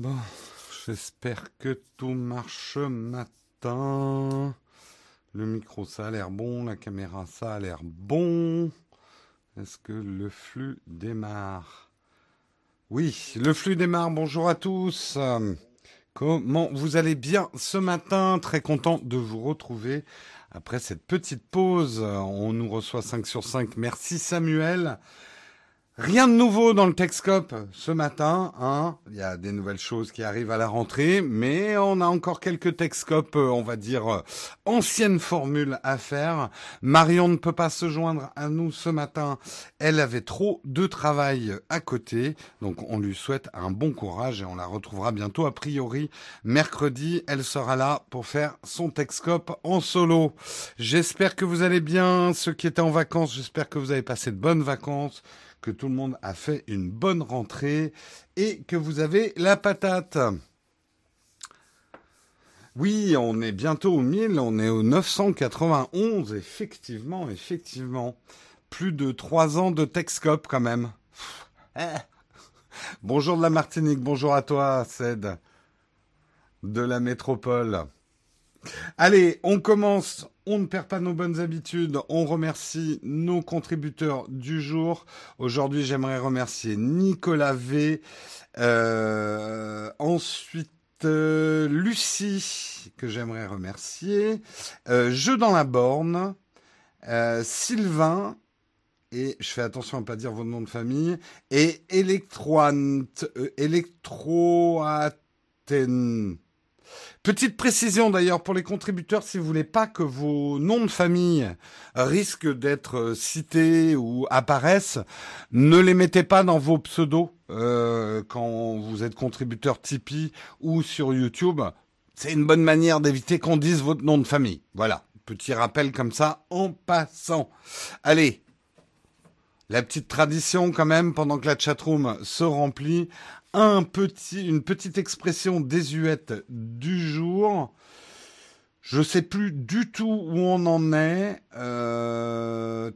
Bon, j'espère que tout marche matin. Le micro, ça a l'air bon. La caméra, ça a l'air bon. Est-ce que le flux démarre? Oui, le flux démarre. Bonjour à tous. Comment vous allez bien ce matin? Très content de vous retrouver après cette petite pause. On nous reçoit 5 sur 5. Merci Samuel. Rien de nouveau dans le Texcope ce matin. Hein. Il y a des nouvelles choses qui arrivent à la rentrée, mais on a encore quelques Texcopes, euh, on va dire, euh, anciennes formules à faire. Marion ne peut pas se joindre à nous ce matin. Elle avait trop de travail à côté, donc on lui souhaite un bon courage et on la retrouvera bientôt. A priori, mercredi, elle sera là pour faire son Texcope en solo. J'espère que vous allez bien, ceux qui étaient en vacances. J'espère que vous avez passé de bonnes vacances que tout le monde a fait une bonne rentrée et que vous avez la patate. Oui, on est bientôt au 1000, on est au 991, effectivement, effectivement. Plus de trois ans de Texcop quand même. bonjour de la Martinique, bonjour à toi, Ced, de la métropole. Allez, on commence. On ne perd pas nos bonnes habitudes. On remercie nos contributeurs du jour. Aujourd'hui, j'aimerais remercier Nicolas V. Euh, ensuite, euh, Lucie, que j'aimerais remercier. Euh, Jeu dans la borne. Sylvain. Et je fais attention à ne pas dire vos noms de famille. Et Electroant. Electroaten. Petite précision d'ailleurs pour les contributeurs, si vous voulez pas que vos noms de famille risquent d'être euh, cités ou apparaissent, ne les mettez pas dans vos pseudos euh, quand vous êtes contributeur Tipeee ou sur YouTube. C'est une bonne manière d'éviter qu'on dise votre nom de famille. Voilà, petit rappel comme ça en passant. Allez, la petite tradition quand même, pendant que la chatroom se remplit, un petit, une petite expression désuète du jour. Je sais plus du tout où on en est. Euh...